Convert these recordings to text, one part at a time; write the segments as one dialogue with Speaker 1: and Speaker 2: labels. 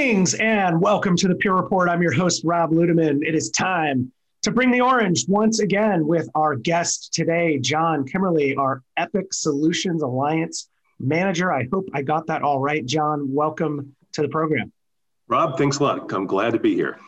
Speaker 1: Greetings and welcome to the Pure Report. I'm your host, Rob Ludeman. It is time to bring the orange once again with our guest today, Jon Kimerle, our Epic Solutions Alliance manager. I hope I got that all right. Jon, welcome to the program.
Speaker 2: Rob, thanks a lot. I'm glad to be here.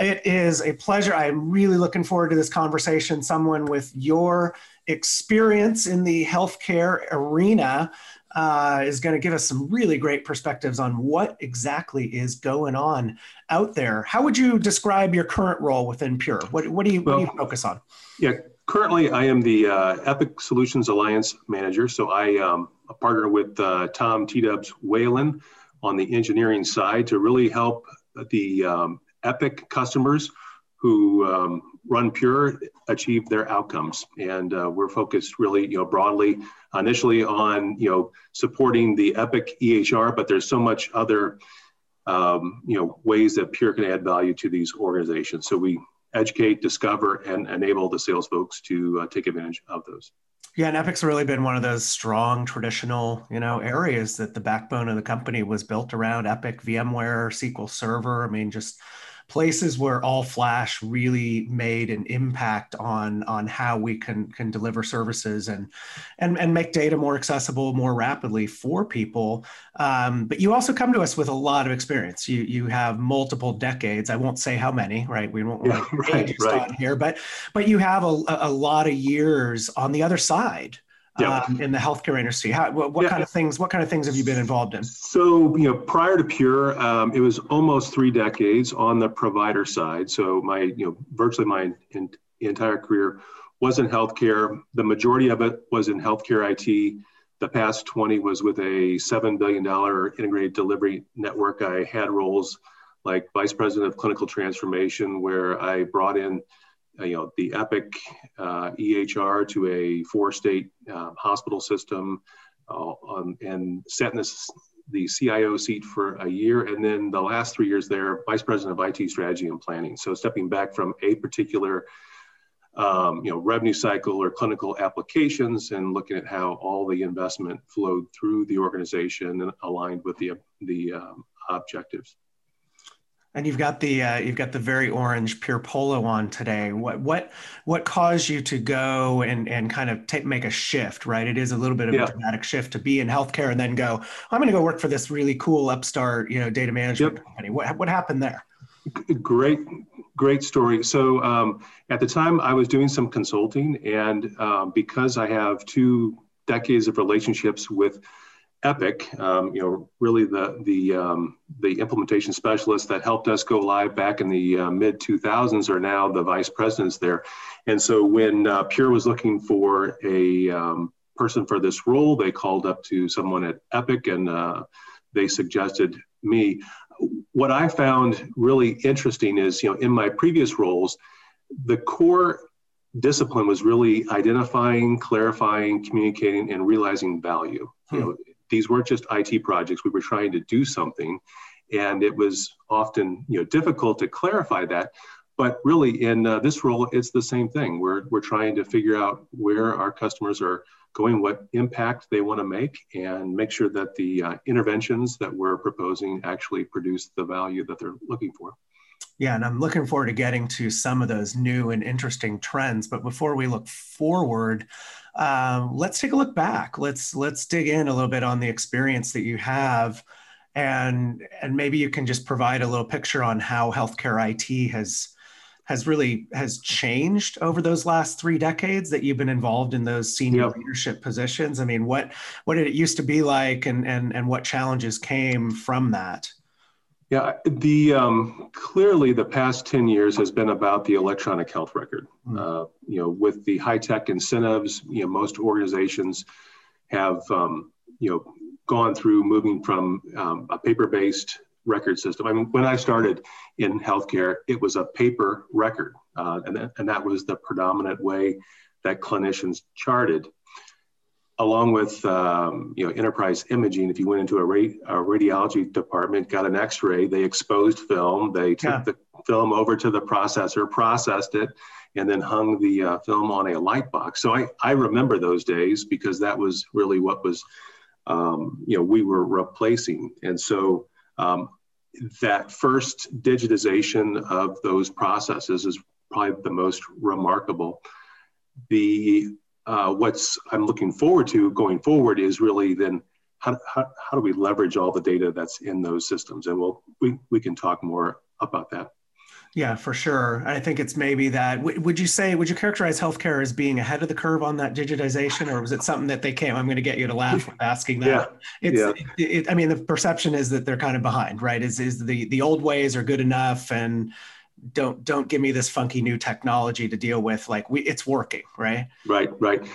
Speaker 1: It is a pleasure. I'm really looking forward to this conversation. Someone with your experience in the healthcare arena uh, is going to give us some really great perspectives on what exactly is going on out there. How would you describe your current role within Pure? What, what, do, you, well, what do you focus on?
Speaker 2: Yeah, currently I am the uh, Epic Solutions Alliance Manager. So I um, partner with uh, Tom T. Dubs Whalen on the engineering side to really help the um, Epic customers who um, run Pure achieve their outcomes. And uh, we're focused really, you know, broadly initially on, you know, supporting the Epic EHR, but there's so much other, um, you know, ways that Pure can add value to these organizations. So we educate, discover, and enable the sales folks to uh, take advantage of those.
Speaker 1: Yeah, and Epic's really been one of those strong traditional, you know, areas that the backbone of the company was built around Epic, VMware, SQL Server. I mean, just places where all flash really made an impact on on how we can can deliver services and and and make data more accessible more rapidly for people. Um, but you also come to us with a lot of experience. You you have multiple decades. I won't say how many right? We won't
Speaker 2: yeah, right, right.
Speaker 1: on here but but you have a, a lot of years on the other side yeah. um, in the healthcare industry? How, what, what yeah. kind of things? What kind of things have you been involved in?
Speaker 2: So, you know, prior to Pure, um, it was almost three decades on the provider side. So, my, you know, virtually my in, entire career was in healthcare. The majority of it was in healthcare IT. The past 20 was with a $7 billion integrated delivery network. I had roles like vice president of clinical transformation, where I brought in you know, the Epic uh, EHR to a four-state uh, hospital system, um, and sat in this, the CIO seat for a year, and then the last three years there, vice president of IT strategy and planning. So stepping back from a particular um, you know, revenue cycle or clinical applications and looking at how all the investment flowed through the organization and aligned with the, the um, objectives.
Speaker 1: And you've got the uh, you've got the very orange pure polo on today. What what what caused you to go and and kind of take make a shift? Right, it is a little bit of yeah. a dramatic shift to be in healthcare and then go. I'm going to go work for this really cool upstart, you know, data management yep. company. What what happened there?
Speaker 2: Great, great story. So um, at the time, I was doing some consulting, and um, because I have two decades of relationships with Epic, um, you know, really the the um, the implementation specialists that helped us go live back in the uh, mid 2000s are now the vice presidents there. And so when uh, Pure was looking for a um, person for this role, they called up to someone at Epic and uh, they suggested me. What I found really interesting is, you know, in my previous roles, the core discipline was really identifying, clarifying, communicating, and realizing value. Hmm. You know, these weren't just IT projects. We were trying to do something, and it was often you know difficult to clarify that. But really, in uh, this role, it's the same thing. We're we're trying to figure out where our customers are going, what impact they want to make, and make sure that the uh, interventions that we're proposing actually produce the value that they're looking for.
Speaker 1: Yeah, and I'm looking forward to getting to some of those new and interesting trends. But before we look forward, um, let's take a look back. Let's let's dig in a little bit on the experience that you have, and and maybe you can just provide a little picture on how healthcare IT has has really has changed over those last three decades that you've been involved in those senior yep. leadership positions. I mean, what what did it used to be like, and and and what challenges came from that?
Speaker 2: Yeah, the um, clearly the past ten years has been about the electronic health record. Mm-hmm. Uh, you know, with the HITECH incentives, you know, most organizations have um, you know gone through moving from um, a paper based record system. I mean, when I started in healthcare, it was a paper record, uh, and that, and that was the predominant way that clinicians charted along with um, you know enterprise imaging if you went into a, ra- a, radiology department got an x-ray they exposed film they took yeah. the film over to the processor processed it and then hung the uh, film on a light box so I, I remember those days because that was really what was um, you know we were replacing and so um, that first digitization of those processes is probably the most remarkable. The uh, what's I'm looking forward to going forward is really then how, how, how do we leverage all the data that's in those systems? And we'll, we, we can talk more about that.
Speaker 1: Yeah, for sure. I think it's maybe that. would you say, would you characterize healthcare as being ahead of the curve on that digitization, or was it something that they came? I'm going to get you to laugh with asking that.
Speaker 2: Yeah.
Speaker 1: It's,
Speaker 2: yeah.
Speaker 1: It, it, I mean, the perception is that they're kind of behind, right? Is is the the old ways are good enough, and don't don't give me this funky new technology to deal with. Like we, it's working, right?
Speaker 2: Right, right.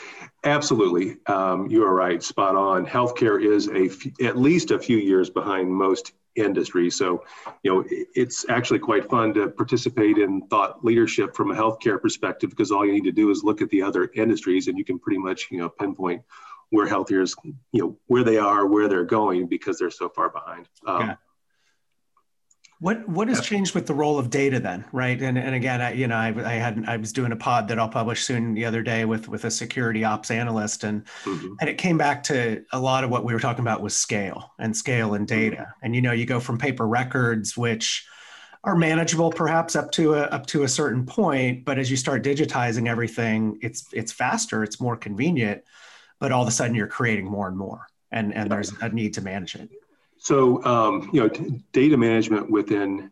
Speaker 2: Absolutely, um, you are right. Spot on. Healthcare is a f- at least a few years behind most industries So, you know, it's actually quite fun to participate in thought leadership from a healthcare perspective because all you need to do is look at the other industries and you can pretty much, you know, pinpoint where healthcare is, you know, where they are, where they're going because they're so far behind. Um, yeah.
Speaker 1: What what has changed with the role of data then, right? And and again, I you know I, I had I was doing a pod that I'll publish soon the other day with with a security ops analyst, and mm-hmm. and it came back to a lot of what we were talking about was scale and scale and data. Mm-hmm. And you know, you go from paper records, which are manageable perhaps up to a up to a certain point, but as you start digitizing everything, it's it's faster, it's more convenient, but all of a sudden you're creating more and more, and and there's a need to manage it.
Speaker 2: So, um, you know, data management within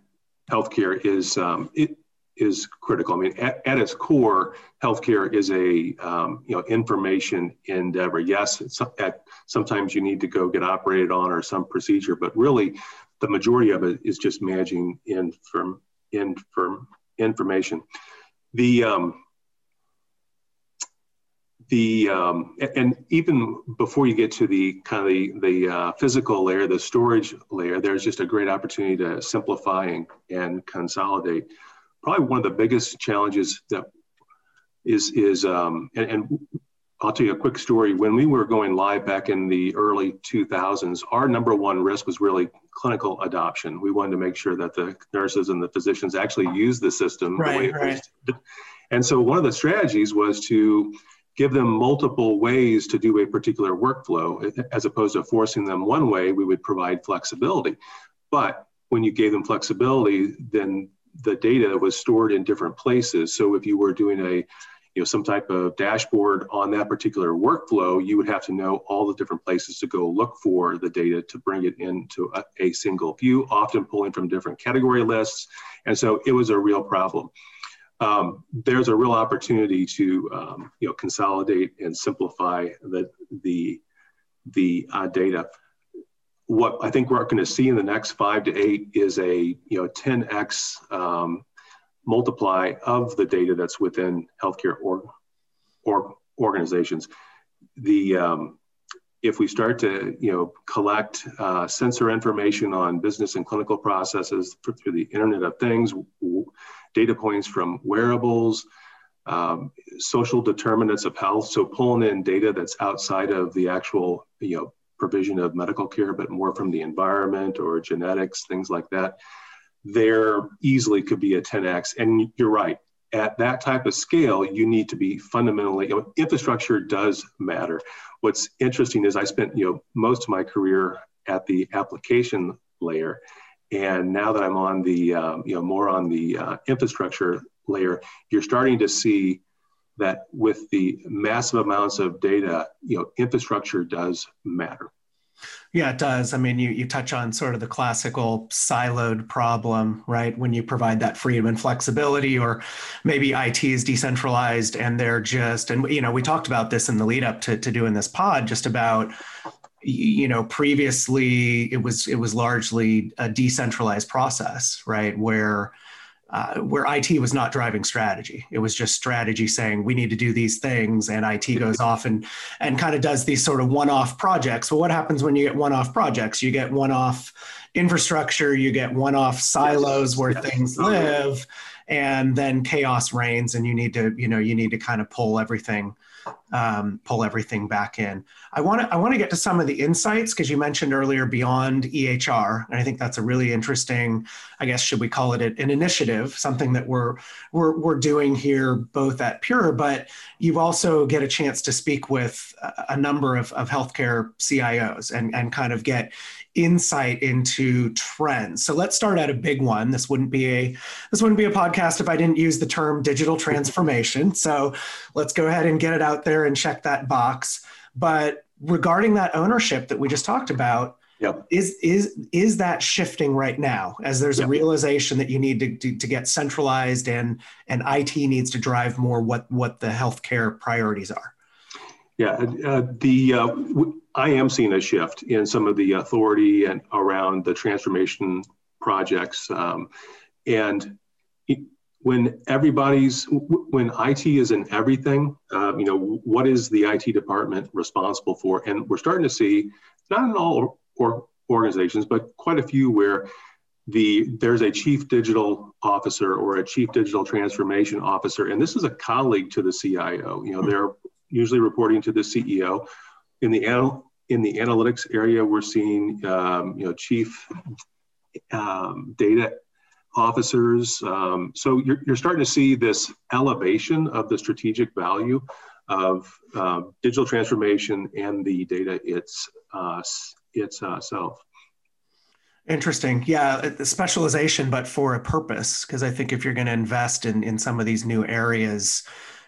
Speaker 2: healthcare is um, it is critical. I mean, at, at its core, healthcare is a um, you know information endeavor. Yes, at, sometimes you need to go get operated on or some procedure, but really, the majority of it is just managing inform, inform information. The um, the um, and even before you get to the kind of the, the uh, physical layer, the storage layer, there's just a great opportunity to simplify and, and consolidate. Probably one of the biggest challenges that is is um, and, and I'll tell you a quick story. When we were going live back in the early 2000s, our number one risk was really clinical adoption. We wanted to make sure that the nurses and the physicians actually use the system
Speaker 1: right, the way it right. was.
Speaker 2: And so one of the strategies was to give them multiple ways to do a particular workflow as opposed to forcing them one way we would provide flexibility. But when you gave them flexibility then the data was stored in different places. So if you were doing a you know some type of dashboard on that particular workflow you would have to know all the different places to go look for the data to bring it into a, a single view often pulling from different category lists. And so it was a real problem um, there's a real opportunity to um, you know consolidate and simplify the the the uh, data. What I think we're going to see in the next five to eight is a you know 10x um, multiply of the data that's within healthcare or, or organizations. The um, if we start to you know collect uh, sensor information on business and clinical processes through the Internet of Things, data points from wearables, um, social determinants of health. So pulling in data that's outside of the actual, you know, provision of medical care, but more from the environment or genetics, things like that. There easily could be a 10x. And you're right. At that type of scale, you need to be fundamentally, you know, infrastructure does matter. What's interesting is I spent, you know, most of my career at the application layer and now that I'm on the, um, you know, more on the uh, infrastructure layer, you're starting to see that with the massive amounts of data, you know, infrastructure does matter.
Speaker 1: Yeah, it does. I mean, you, you touch on sort of the classical siloed problem, right? When you provide that freedom and flexibility, or maybe IT is decentralized and they're just, and, you know, we talked about this in the lead up to, to doing this pod, just about you know previously it was it was largely a decentralized process right where uh, where IT was not driving strategy. It was just strategy saying we need to do these things, and IT goes off and and kind of does these sort of one-off projects. Well, what happens when you get one-off projects? You get one-off infrastructure, you get one-off silos where yes. things live, and then chaos reigns, and you need to you know you need to kind of pull everything um, pull everything back in. I want to I want to get to some of the insights because you mentioned earlier beyond EHR, and I think that's a really interesting. I guess should we call it an initiative, something that we're we're we're doing here both at Pure, but you also get a chance to speak with a number of, of healthcare CIOs and and kind of get insight into trends. So let's start at a big one. This wouldn't be a this wouldn't be a podcast if I didn't use the term digital transformation. So let's go ahead and get it out there and check that box. But regarding that ownership that we just talked about,
Speaker 2: Yep.
Speaker 1: is is is that shifting right now as there's yep. a realization that you need to, to, to get centralized and and IT needs to drive more what what the healthcare priorities are?
Speaker 2: Yeah, uh, the uh, I am seeing a shift in some of the authority and around the transformation projects, um, and when everybody's when IT is in everything, uh, you know, what is the IT department responsible for? And we're starting to see not in all or organizations, but quite a few where the there's a chief digital officer or a chief digital transformation officer, and this is a colleague to the CIO. You know, they're usually reporting to the CEO. In the anal- in the analytics area, we're seeing um, you know chief um, data officers. Um, so you're, you're starting to see this elevation of the strategic value of uh, digital transformation and the data it's uh, itself.
Speaker 1: Interesting. Yeah, the specialization, but for a purpose. Because I think if you're going to invest in in some of these new areas,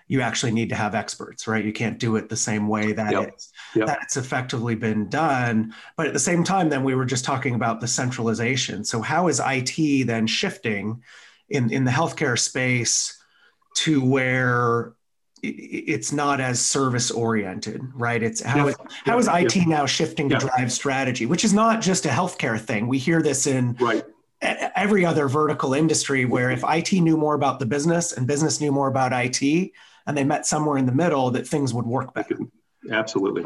Speaker 1: you actually need to have experts, right? You can't do it the same way that yep. it's yep. that it's effectively been done. But at the same time, then we were just talking about the centralization. So how is IT then shifting in in the healthcare space to where it's not as service oriented, right? It's how, is, how is IT now shifting to drive strategy, which is not just a healthcare thing. We hear this in
Speaker 2: right.
Speaker 1: every other vertical industry where if IT knew more about the business and business knew more about IT and they met somewhere in the middle, that things would work better.
Speaker 2: Absolutely.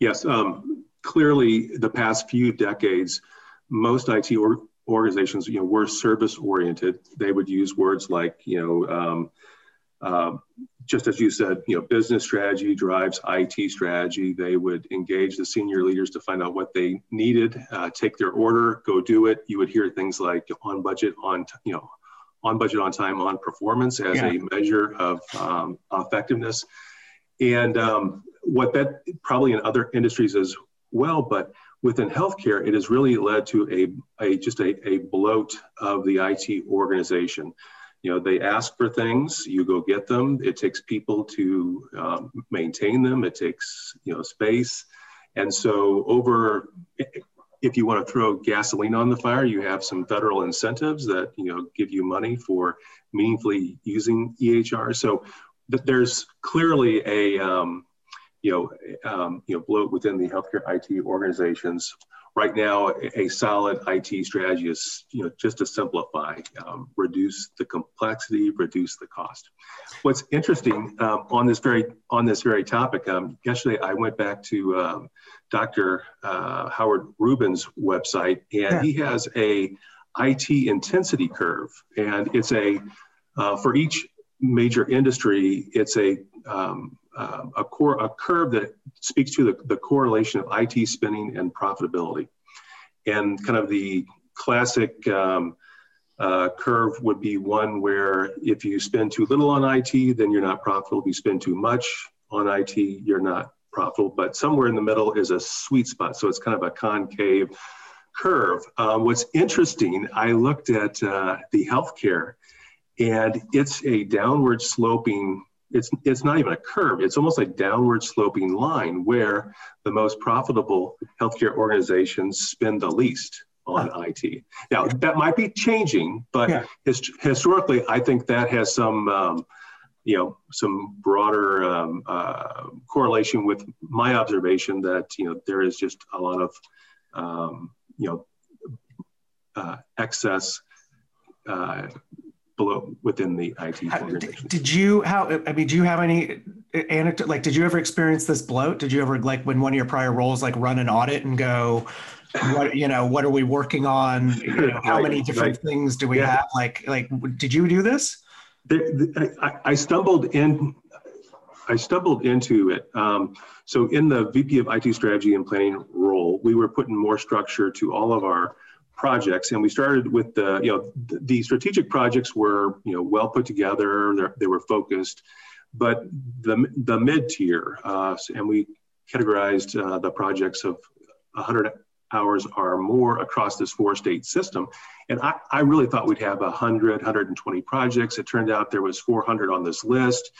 Speaker 2: Yes. Um, clearly, the past few decades, most IT or, organizations, you know, were service oriented. They would use words like, you know, um, um, just as you said, you know, business strategy drives IT strategy. They would engage the senior leaders to find out what they needed, uh, take their order, go do it. You would hear things like on budget, on you know, on budget, on time, on performance as yeah. a measure of um, effectiveness. And um, what that probably in other industries as well, but within healthcare, it has really led to a, a just a, a bloat of the IT organization you know they ask for things you go get them it takes people to um, maintain them it takes you know space and so over if you want to throw gasoline on the fire you have some federal incentives that you know give you money for meaningfully using ehr so th- there's clearly a um, you know um, you know bloat within the healthcare it organizations right now a solid IT strategy is you know just to simplify, um, reduce the complexity, reduce the cost. What's interesting um, on this very on this very topic, um, yesterday I went back to um, Dr. Uh, Howard Rubin's website, and yeah. he has a IT intensity curve, and it's a uh, for each major industry, it's a um, uh, a, core, a curve that speaks to the, the correlation of IT spending and profitability. And kind of the classic um, uh, curve would be one where if you spend too little on IT, then you're not profitable. If you spend too much on IT, you're not profitable. But somewhere in the middle is a sweet spot. So it's kind of a concave curve. Um, what's interesting, I looked at uh, the healthcare and it's a downward sloping it's it's not even a curve it's almost a downward sloping line where the most profitable healthcare organizations spend the least on IT. Now that might be changing, but yeah. his, historically, I think that has some, um, you know, some broader um, uh, correlation with my observation that you know there is just a lot of, um, you know, uh, excess uh, below within the IT organization.
Speaker 1: Did you how I mean do you have any anecdote like did you ever experience this bloat? Did you ever like when one of your prior roles like run an audit and go what you know what are we working on you know, how right, many different right. things do we yeah. have like like did you do this
Speaker 2: I, I, stumbled in i stumbled into it um, so in the vp of it strategy and planning role we were putting more structure to all of our projects and we started with the you know the, strategic projects were you know well put together they were focused but the the mid tier uh, and we categorized uh, the projects of 100 hours or more across this four state system. And I, I really thought we'd have 100, 120 projects. It turned out there was 400 on this list.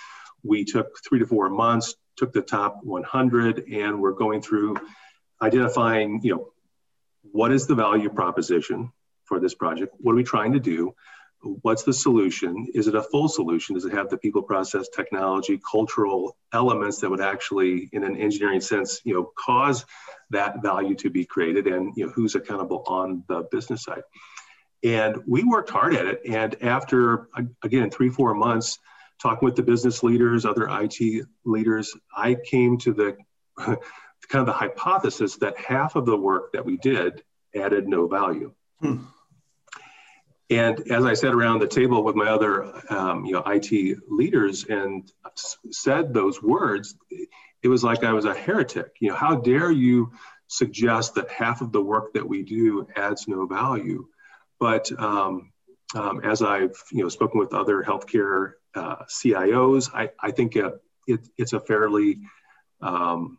Speaker 2: We took three to four months, took the top 100, and we're going through identifying, you know, what is the value proposition for this project? What are we trying to do? What's the solution? Is it a full solution? Does it have the people, process, technology, cultural elements that would actually, in an engineering sense, you know, cause that value to be created? And you know, who's accountable on the business side? And we worked hard at it. And after again three, four months, talking with the business leaders, other IT leaders, I came to the kind of the hypothesis that half of the work that we did added no value. Hmm. And as I sat around the table with my other, um, you know, IT leaders and said those words, it was like I was a heretic. You know, how dare you suggest that half of the work that we do adds no value? But um, um, as I've, you know, spoken with other healthcare uh, CIOs, I, I think uh, it, it's a fairly, um,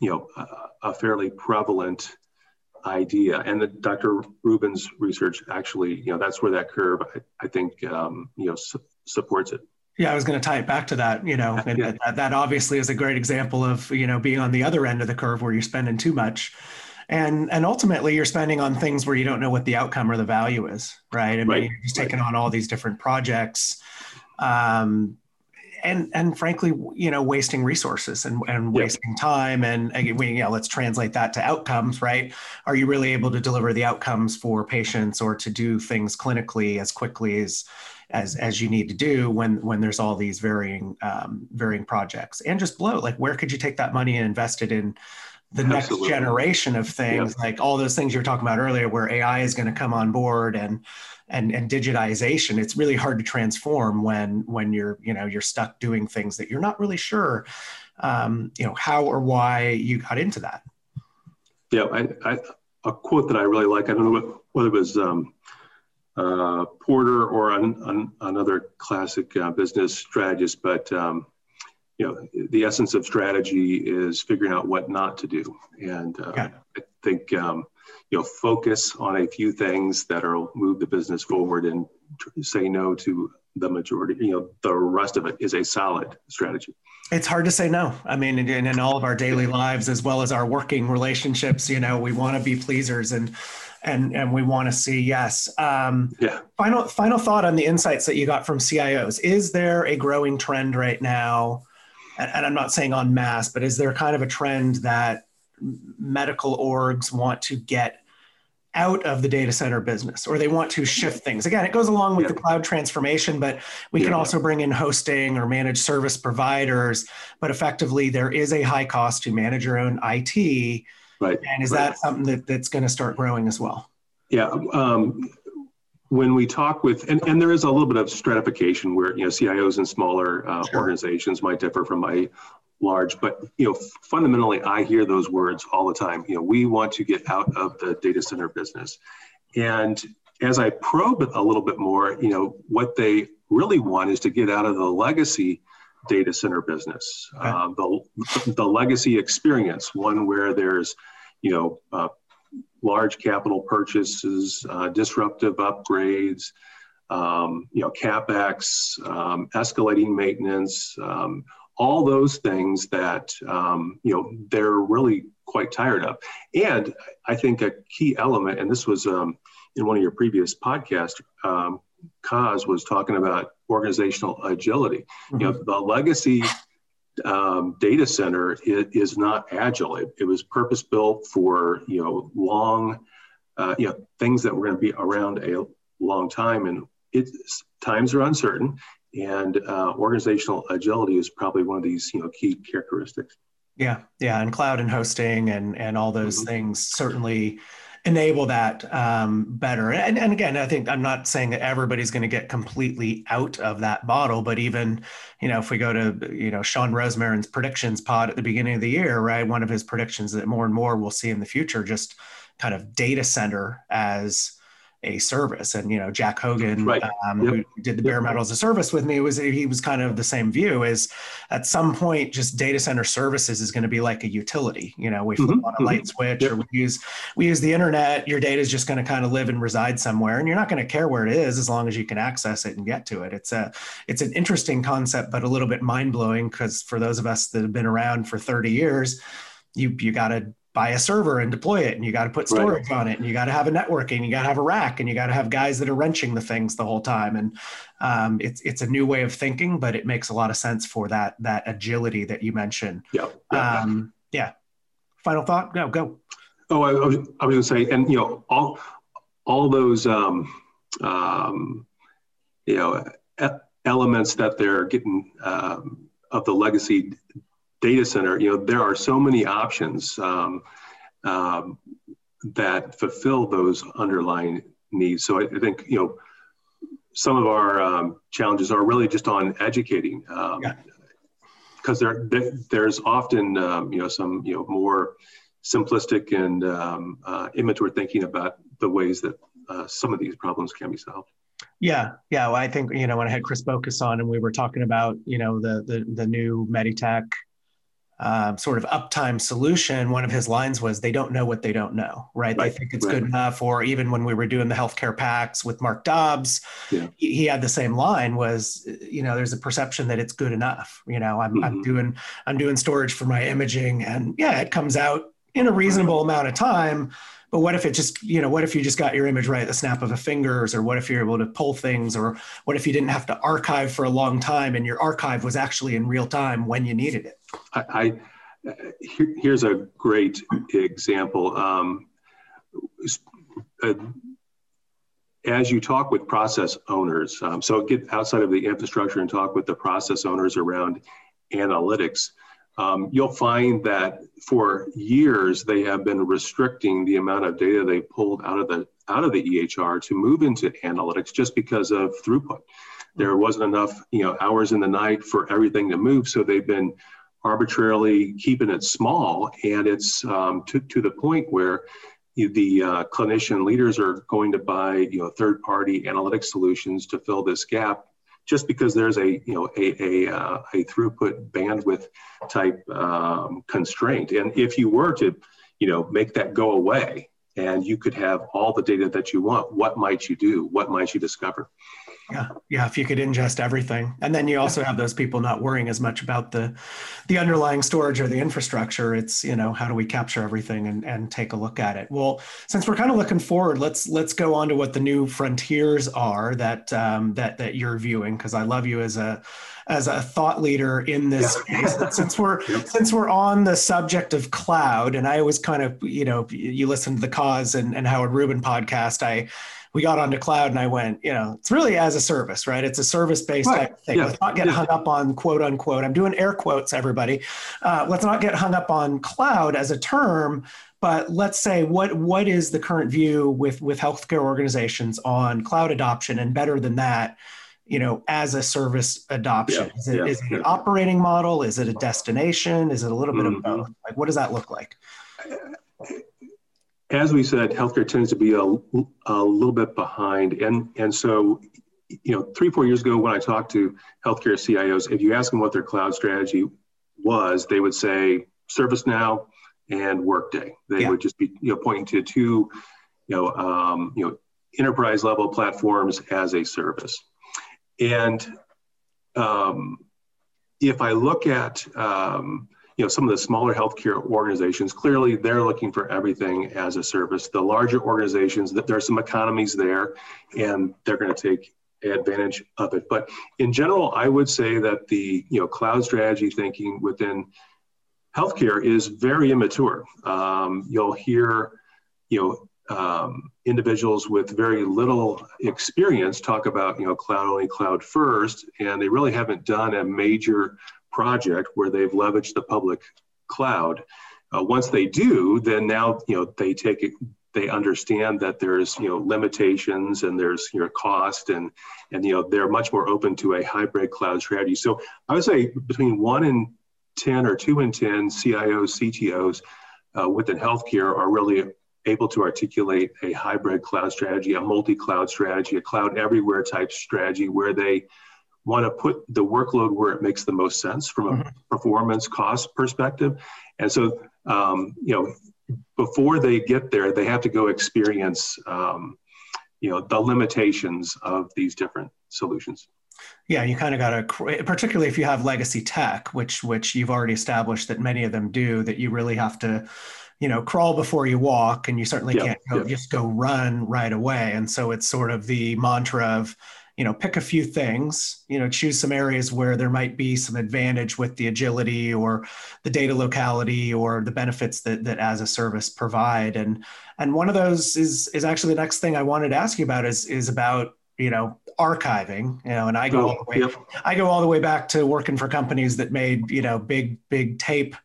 Speaker 2: you know, a, a fairly prevalent idea. And the, Dr. Rubin's research actually, you know, that's where that curve, I, I think, um, you know, su- supports it.
Speaker 1: Yeah, I was going to tie it back to that. You know, and yeah. that, that obviously is a great example of you know being on the other end of the curve where you're spending too much, and and ultimately you're spending on things where you don't know what the outcome or the value is, right? I mean, right. you're just taking right. on all these different projects, um, and and frankly, you know, wasting resources and, and wasting time. And again, we, you know, let's translate that to outcomes, right? Are you really able to deliver the outcomes for patients or to do things clinically as quickly as as as you need to do when when there's all these varying um, varying projects and just blow like where could you take that money and invest it in the Absolutely. next generation of things like all those things you were talking about earlier where ai is going to come on board and and and digitization it's really hard to transform when when you're you know you're stuck doing things that you're not really sure um, you know how or why you got into that
Speaker 2: yeah I, I, a quote that i really like i don't know what, whether it was um, uh, porter or an, an, another classic uh, business strategist but um, you know the essence of strategy is figuring out what not to do and uh, yeah. i think um, you know focus on a few things that will move the business forward and say no to the majority you know the rest of it is a solid strategy.
Speaker 1: It's hard to say no. I mean in, in all of our daily lives as well as our working relationships you know we want to be pleasers and and and we want to see yes. Um,
Speaker 2: yeah.
Speaker 1: final final thought on the insights that you got from cios is there a growing trend right now? And, and i'm not saying on mass but is there kind of a trend that medical orgs want to get out of the data center business or they want to shift things. Again, it goes along with yeah. the cloud transformation, but we yeah. can also bring in hosting or managed service providers. But effectively, there is a high cost to manage your own IT.
Speaker 2: Right.
Speaker 1: And is
Speaker 2: right.
Speaker 1: that something that, that's going to start growing as well?
Speaker 2: Yeah. Um, when we talk with, and, and there is a little bit of stratification where, you know, CIOs in smaller uh, sure. organizations might differ from a large, but you know, fundamentally, I hear those words all the time. You know, we want to get out of the data center business, and as I probe it a little bit more, you know, what they really want is to get out of the legacy data center business, okay. uh, the the legacy experience, one where there's, you know, uh, large capital purchases, uh, disruptive upgrades. Um, you know, capex, um, escalating maintenance, um, all those things that um, you know they're really quite tired of. And I think a key element, and this was um, in one of your previous podcasts, um, Kaz was talking about organizational agility. Mm-hmm. You know, mm-hmm. the legacy um, data center is, is, not agile. It, it was purpose built for you know long, uh, you know things that were going to be around a long time, and it's times are uncertain and uh, organizational agility is probably one of these you know key characteristics
Speaker 1: yeah yeah and cloud and hosting and and all those mm-hmm. things certainly enable that um, better and, and again i think i'm not saying that everybody's going to get completely out of that bottle but even you know if we go to you know Shawn Rosemarin's predictions pod at the beginning of the year right one of his predictions that more and more we'll see in the future just kind of data center as a service. And you know, Jack Hogan,
Speaker 2: right.
Speaker 1: um, yep. who did the bare metal as a service with me, was he was kind of the same view. Is at some point, just data center services is going to be like a utility. You know, we flip mm-hmm. on a mm-hmm. light switch, yep. or we use we use the internet. Your data is just going to kind of live and reside somewhere, and you're not going to care where it is as long as you can access it and get to it. It's a it's an interesting concept, but a little bit mind blowing because for those of us that have been around for 30 years, you you got to buy a server and deploy it and you got to put storage right. on it and you got to have a network and you got to have a rack and you got to have guys that are wrenching the things the whole time and um, it's it's a new way of thinking but it makes a lot of sense for that that agility that you mentioned.
Speaker 2: Yeah yeah,
Speaker 1: um, yeah. final thought? Go go.
Speaker 2: Oh I, I was, I was gonna say and you know all all those um, um, you know elements that they're getting um, of the legacy data center, you know, there are so many options um, um, that fulfill those underlying needs. So I, I, think, you know, some of our um, challenges are really just on educating. because um, yeah. there, there's often, um, you know, some, you know, more simplistic and um, uh, immature thinking about the ways that uh, some of these problems can be solved.
Speaker 1: Yeah, yeah. Well, I think you know when I had Chris Bocas on and we were talking about you know the the the new Meditech uh, sort of uptime solution, one of his lines was, "They don't know what they don't know." Right? right. They think it's right. good enough. Or even when we were doing the healthcare PACS with Mark Dobbs, yeah. he, he, had the same line: "Was you know, there's a perception that it's good enough. You know, I'm, mm-hmm. I'm doing I'm doing storage for my imaging, and yeah, it comes out in a reasonable amount of time." But what if it just, you know, what if you just got your image right at the snap of a fingers, or what if you're able to pull things, or what if you didn't have to archive for a long time and your archive was actually in real time when you needed it?
Speaker 2: I, I here, here's a great example. Um, uh, as you talk with process owners, um, so get outside of the infrastructure and talk with the process owners around analytics um, you'll find that for years they have been restricting the amount of data they pulled out of the out of the EHR to move into analytics just because of throughput. There wasn't enough, you know, hours in the night for everything to move, so they've been arbitrarily keeping it small, and it's um, to to the point where the uh, clinician leaders are going to buy, you know, third-party analytic solutions to fill this gap just because there's a you know a a, uh, a throughput bandwidth type um, constraint. And if you were to you know make that go away and you could have all the data that you want, what might you do? What might you discover?
Speaker 1: Yeah, yeah. If you could ingest everything, and then you also have those people not worrying as much about the the underlying storage or the infrastructure. It's you know how do we capture everything and and take a look at it. Well, since we're kind of looking forward, let's let's go on to what the new frontiers are that um, that that you're viewing because I love you as a as a thought leader in this yeah. space. since we're yep. since we're on the subject of cloud, and I always kind of you know you listen to the Kaz and, and Howard Rubin podcast, I we got onto cloud and I went, you know, it's really as a service, right? It's a service based right. type thing. Yeah. Let's not get yeah. hung up on quote unquote. I'm doing air quotes, everybody. Uh, let's not get hung up on cloud as a term, but let's say what what is the current view with with healthcare organizations on cloud adoption and better than that you know as a service adoption yeah, is, it, yeah, is it yeah. an operating model is it a destination is it a little bit mm-hmm. of both like what does that look like
Speaker 2: as we said, healthcare tends to be a, a little bit behind. And, and so, you know, three, four years ago, when I talked to healthcare CIOs, if you ask them what their cloud strategy was, they would say ServiceNow and Workday. They yeah. would just be, you know, pointing to two, you know, um, you know, enterprise level platforms as a service. And um, if I look at, um, you know, some of the smaller healthcare organizations, clearly they're looking for everything as a service. The larger organizations, that there are some economies there, and they're going to take advantage of it. But in general, I would say that the you know cloud strategy thinking within healthcare is very immature. Um, you'll hear, you know. Um, individuals with very little experience talk about you know cloud only cloud first and they really haven't done a major project where they've leveraged the public cloud. Uh, once they do, then now you know they take it. They understand that there's you know limitations and there's you know cost and and you know they're much more open to a hybrid cloud strategy. So I would say between one and ten or two and ten CIOs, CTOs uh, within healthcare are really able to articulate a hybrid cloud strategy, a multi-cloud strategy, a cloud everywhere type strategy where they want to put the workload where it makes the most sense from a mm-hmm. performance cost perspective. And so, um, you know, before they get there, they have to go experience, um, you know, the limitations of these different solutions.
Speaker 1: Yeah, you kind of got to, particularly if you have legacy tech, which which you've already established that many of them do, that you really have to, you know, crawl before you walk, and you certainly can't go, just go run right away. And so it's sort of the mantra of, you know, pick a few things, you know, choose some areas where there might be some advantage with the agility or the data locality or the benefits that that as a service provide. And and one of those is is actually the next thing I wanted to ask you about is is about you know archiving you know and i go oh, all the way yep. i go all the way back to working for companies that made you know big big tape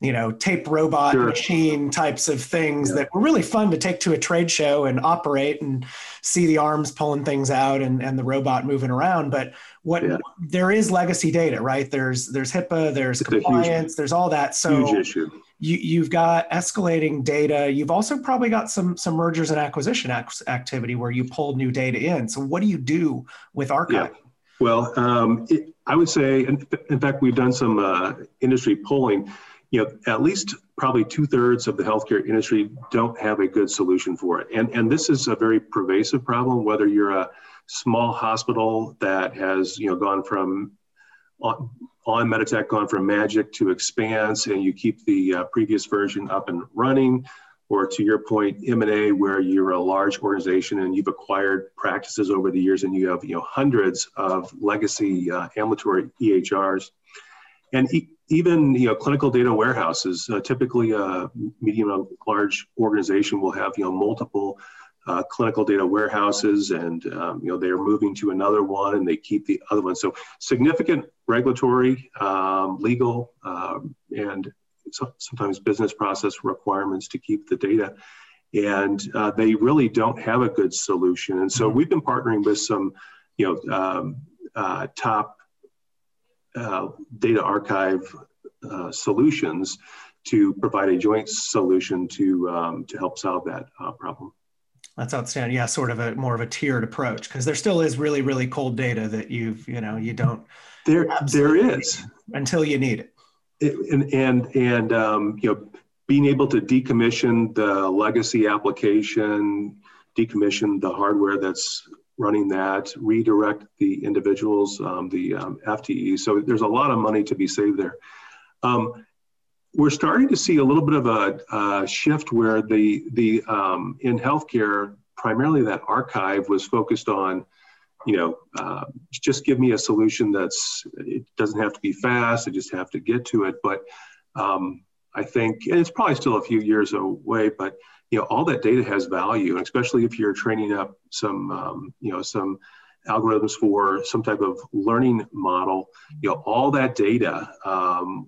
Speaker 1: you know tape robot sure. machine types of things yeah. that were really fun to take to a trade show and operate and see the arms pulling things out and, and the robot moving around but what yeah. there is legacy data right there's there's hipaa there's it's compliance huge, there's all that so huge issue you, you've got escalating data. You've also probably got some some mergers and acquisition activity where you pull new data in. So what do you do with archiving? Yeah.
Speaker 2: Well, um, it, I would say, in, in, fact, we've done some uh, industry polling. You know, at least probably two thirds of the healthcare industry don't have a good solution for it, and and this is a very pervasive problem. Whether you're a small hospital that has you know gone from on Meditech gone from Magic to Expanse, and you keep the uh, previous version up and running, or to your point, M&A, where you're a large organization and you've acquired practices over the years, and you have you know hundreds of legacy uh, ambulatory EHRs, and even you know clinical data warehouses. Uh, typically, a medium and large organization will have you know multiple uh, clinical data warehouses and um, you know they're moving to another one and they keep the other one so significant regulatory um, legal um, and so, sometimes business process requirements to keep the data and uh, they really don't have a good solution and so mm-hmm. we've been partnering with some you know um, uh, top uh, data archive uh, solutions to provide a joint solution to um, to help solve that uh, problem
Speaker 1: that's outstanding. Yeah, sort of a more of a tiered approach because there still is really really cold data that you've you know you don't.
Speaker 2: There there is
Speaker 1: until you need it.
Speaker 2: it and and and um, you know being able to decommission the legacy application, decommission the hardware that's running that, redirect the individuals, um, the um, FTE. So there's a lot of money to be saved there. Um, we're starting to see a little bit of a, a shift where the the um, in healthcare primarily that archive was focused on you know uh, just give me a solution that's it doesn't have to be fast i just have to get to it but um, i think and it's probably still a few years away but you know all that data has value and especially if you're training up some um, you know some algorithms for some type of learning model you know all that data um,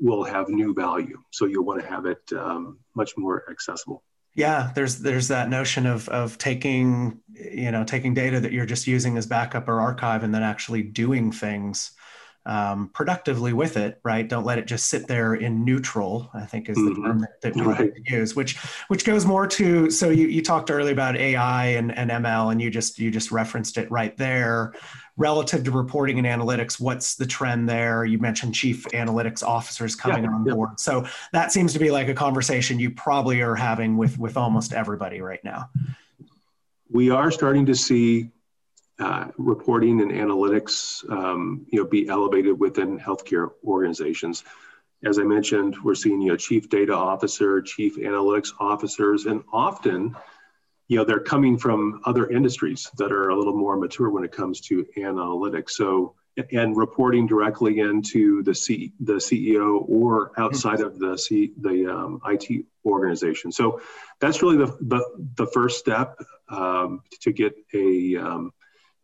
Speaker 2: will have new value. So you'll want to have it um, much more accessible.
Speaker 1: Yeah, there's there's that notion of of taking you know taking data that you're just using as backup or archive and then actually doing things um, productively with it, right? Don't let it just sit there in neutral. I think is the mm-hmm. term that, that we right. use, which which goes more to. So you, you talked earlier about AI and, and ML, and you just you just referenced it right there. Relative to reporting and analytics, what's the trend there? You mentioned chief analytics officers coming yeah, on yeah. board, so that seems to be like a conversation you probably are having with with almost everybody right now.
Speaker 2: We are starting to see uh, reporting and analytics, um, you know, be elevated within healthcare organizations. As I mentioned, we're seeing, you know, chief data officer, chief analytics officers, and often, you know, they're coming from other industries that are a little more mature when it comes to analytics. So, and reporting directly into the C, the CEO or outside of the C, the um, IT organization. So, that's really the the, the first step um, to get a um,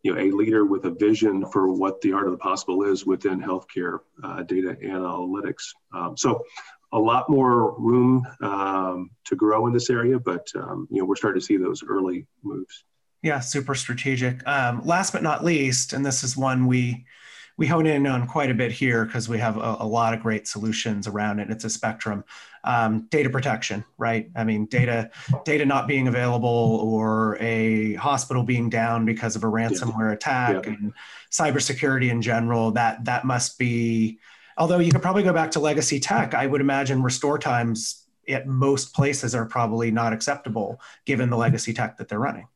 Speaker 2: you know, a leader with a vision for what the art of the possible is within healthcare uh, data analytics. Um, so a lot more room um, to grow in this area, but um, you know, we're starting to see those early moves.
Speaker 1: Yeah, super strategic. Um, last but not least, and this is one we we hone in on quite a bit here because we have a, a, lot of great solutions around it. It's a spectrum. Um, data protection, right? I mean, data data not being available or a hospital being down because of a ransomware attack yeah. and cybersecurity in general. That that must be. Although you could probably go back to legacy tech, I would imagine restore times at most places are probably not acceptable given the legacy tech that they're running.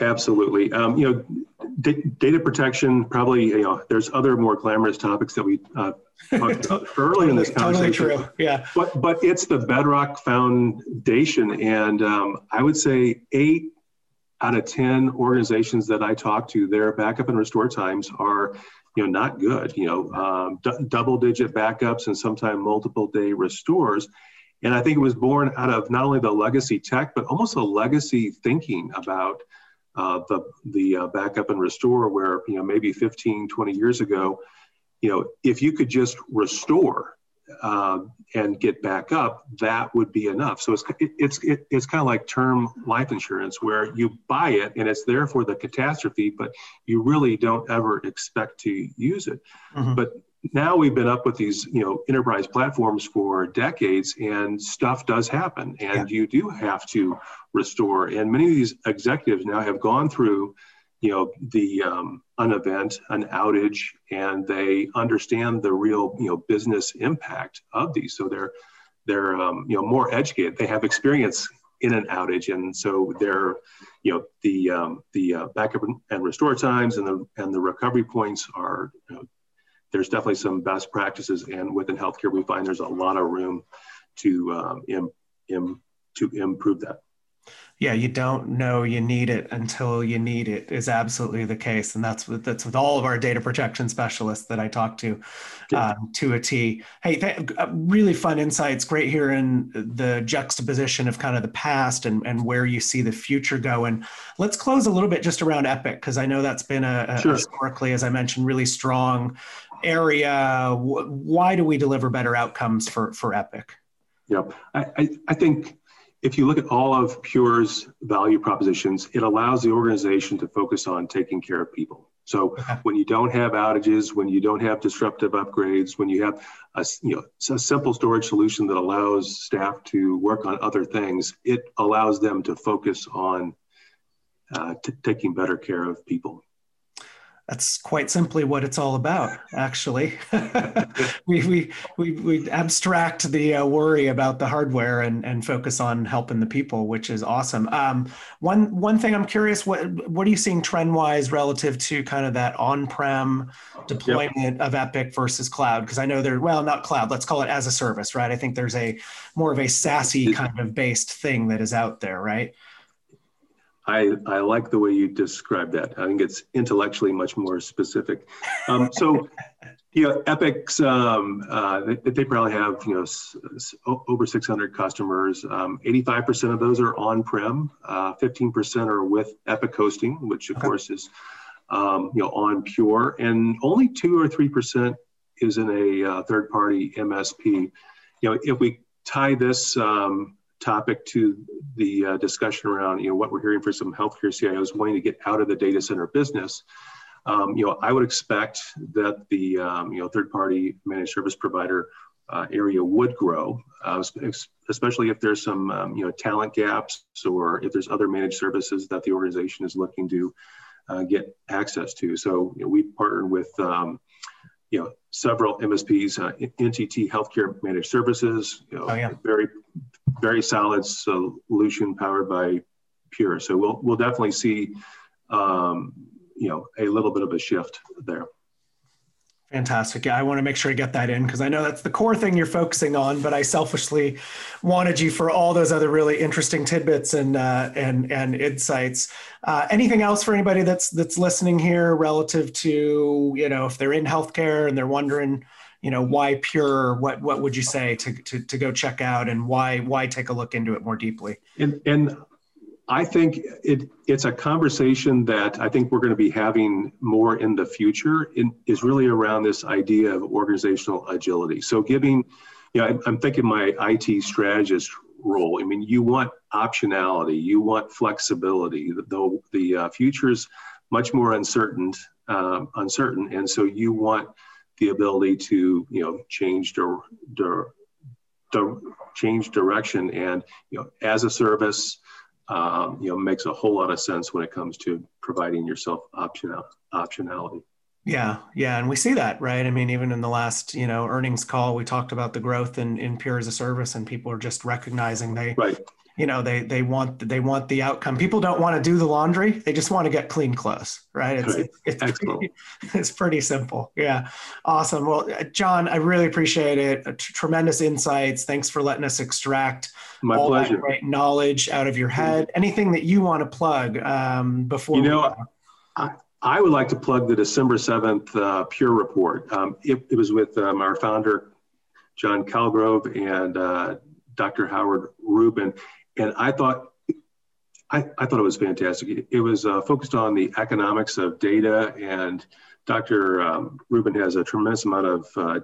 Speaker 2: Absolutely. Um, you know, d- data protection. Probably, you know, there's other more glamorous topics that we uh, talked about early in this conversation.
Speaker 1: Totally true. Yeah.
Speaker 2: But but it's the bedrock foundation, and um, I would say eight out of ten organizations that I talk to, their backup and restore times are, you know, not good. You know, um, d- double-digit backups and sometimes multiple-day restores. And I think it was born out of not only the legacy tech, but almost a legacy thinking about uh, the the uh, backup and restore where you know maybe 15 20 years ago you know if you could just restore uh, and get back up that would be enough so it's it's it's kind of like term life insurance where you buy it and it's there for the catastrophe but you really don't ever expect to use it mm-hmm. but now we've been up with these you know enterprise platforms for decades and stuff does happen and yeah. you do have to restore. And many of these executives now have gone through you know the um, an event an outage and they understand the real you know business impact of these. So they're they're um, you know more educated. They have experience in an outage. And so they're you know the um, the uh, backup and restore times and the and the recovery points are you know, there's definitely some best practices, and within healthcare, we find there's a lot of room to um, Im, Im, to improve that.
Speaker 1: Yeah, you don't know you need it until you need it is absolutely the case, and that's with that's with all of our data protection specialists that I talk to, yeah. um, to a T. Hey, th- uh, really fun insights. Great hearing the juxtaposition of kind of the past and and where you see the future going. Let's close a little bit just around Epic because I know that's been a, a sure. historically, as I mentioned, really strong area? Why do we deliver better outcomes for, for Epic?
Speaker 2: Yeah, I, I, I think if you look at all of Pure's value propositions, it allows the organization to focus on taking care of people. So when you don't have outages, when you don't have disruptive upgrades, when you have a, you know, a simple storage solution that allows staff to work on other things, it allows them to focus on uh, t- taking better care of people
Speaker 1: that's quite simply what it's all about actually. We, we, we, we abstract the uh, worry about the hardware and, and focus on helping the people which is awesome. Um, one, one thing i'm curious what, what are you seeing trend wise relative to kind of that on-prem deployment yep. of epic versus cloud? Because i know they're well not cloud let's call it as a service right? I think there's a more of a SASE kind of based thing that is out there right
Speaker 2: I, I like the way you describe that. I think it's intellectually much more specific. Um, so, you know, Epic's, um, uh, they, they, probably have, you know, s- s- over 600 customers. Um, 85% of those are on-prem. Uh, 15% are with Epic hosting, which of okay. course is, um, you know, on Pure. And only two or 3% is in a uh, third-party MSP. You know, if we tie this um, topic to the uh, discussion around you know what we're hearing for some healthcare CIOs wanting to get out of the data center business. Um, you know, I would expect that the um, you know third-party managed service provider uh, area would grow, uh, especially if there's some um, you know talent gaps or if there's other managed services that the organization is looking to uh, get access to. So you know, we partnered with um, you know several MSPs, uh, NTT Healthcare Managed Services, you know, oh, yeah. very very solid solution powered by Pure. So we'll we'll definitely see, um, you know, a little bit of a shift there.
Speaker 1: Fantastic. Yeah, I want to make sure I get that in because I know that's the core thing you're focusing on. But I selfishly wanted you for all those other really interesting tidbits and uh, and and insights. Uh, anything else for anybody that's that's listening here relative to you know if they're in healthcare and they're wondering you know why pure what what would you say to, to to go check out and why why take a look into it more deeply?
Speaker 2: And and i think it it's a conversation that i think we're going to be having more in the future in, is really around this idea of organizational agility. So giving you know i'm thinking my it strategist role. I mean you want optionality you want flexibility. The the uh, future is much more uncertain um, uncertain, and so you want the ability to you know change dir- dir- dir- change direction, and you know as a service, um, you know makes a whole lot of sense when it comes to providing yourself optional optionality.
Speaker 1: Yeah, yeah, and we see that, right? I mean, even in the last, you know, earnings call, we talked about the growth in in Pure as a service, and people are just recognizing they,
Speaker 2: right.
Speaker 1: You know, they they want they want the outcome. People don't want to do the laundry; they just want to get clean clothes, right? It's
Speaker 2: right.
Speaker 1: it's, it's pretty, it's pretty simple. Yeah, awesome. Well, uh, Jon, I really appreciate it. Tremendous insights. Thanks for letting us extract
Speaker 2: My
Speaker 1: all
Speaker 2: pleasure.
Speaker 1: that great knowledge out of your head. Anything that you want to plug um, before
Speaker 2: You know? I, I would like to plug the December 7th uh, Pure Report. Um, it, it, was with um, our founder, John Colgrove, and uh, Dr. Howard Rubin. And I thought, I, I thought it was fantastic. It, it was uh, focused on the economics of data, and Dr. Um, Rubin has a tremendous amount of uh,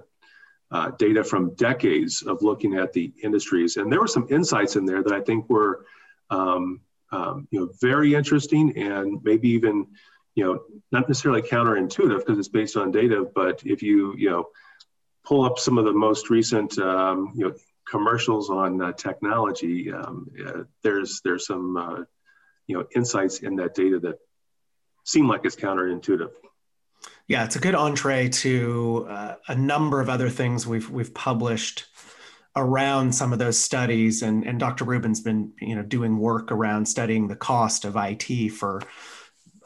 Speaker 2: uh, data from decades of looking at the industries. And there were some insights in there that I think were, um, um, you know, very interesting and maybe even you know, not necessarily counterintuitive because it's based on data, but if you, you know, pull up some of the most recent, um, you know, commercials on uh, technology, um, uh, there's there's some, uh, you know, insights in that data that seem like it's counterintuitive.
Speaker 1: Yeah, it's a good entree to uh, a number of other things we've we've published around some of those studies, and and Dr. Rubin's been you know doing work around studying the cost of IT for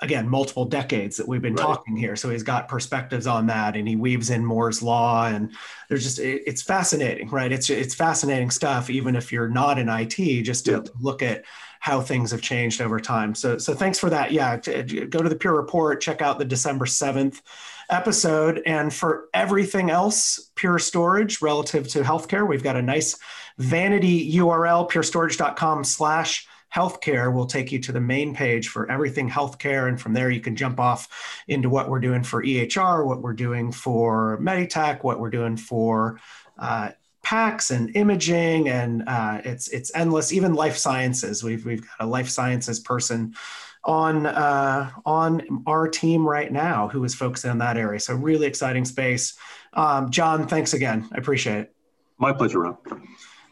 Speaker 1: again multiple decades that we've been right. talking here. So he's got perspectives on that and he weaves in moore's law and there's just it, it's fascinating right? It's it's fascinating stuff even if you're not in it just to yep. look at how things have changed over time. So so thanks for that. Yeah go to the pure report check out the december 7th episode. And for everything else pure storage relative to healthcare we've got a nice vanity url purestorage.com slash healthcare will take you to the main page for everything healthcare. And from there, you can jump off into what we're doing for EHR, what we're doing for Meditech, what we're doing for uh, PACS and imaging. And uh, it's, it's endless, even life sciences. We've, we've got a life sciences person on uh, on our team right now who is focusing on that area. So really exciting space. Um, Jon, thanks again. I appreciate it.
Speaker 2: My pleasure.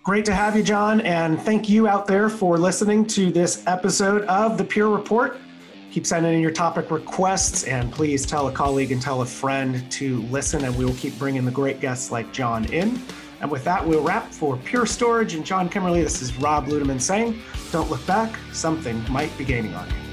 Speaker 1: Great to have you, Jon. And thank you out there for listening to this episode of the Pure Report. Keep sending in your topic requests and please tell a colleague and tell a friend to listen, and we will keep bringing the great guests like Jon in. And with that, we'll wrap for Pure Storage and Jon Kimerle. This is Rob Ludeman saying, don't look back, something might be gaining on you.